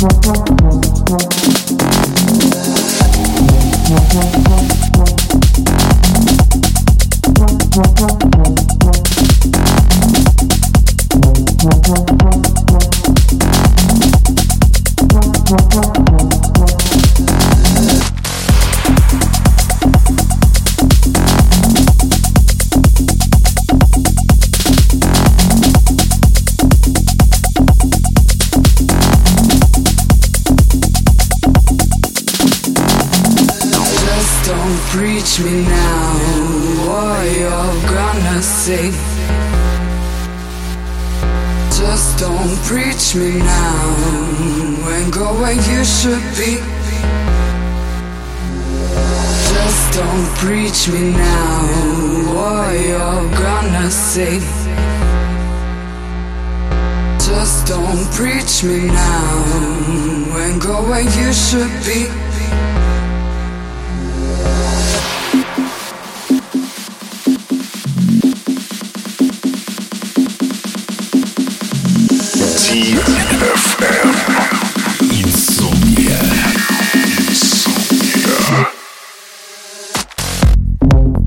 Thank you. touch me now, what you're gonna say? Just don't preach me now, and go where you should be. Just don't preach me now, what you're gonna say? Just don't preach me now, and go where you should be.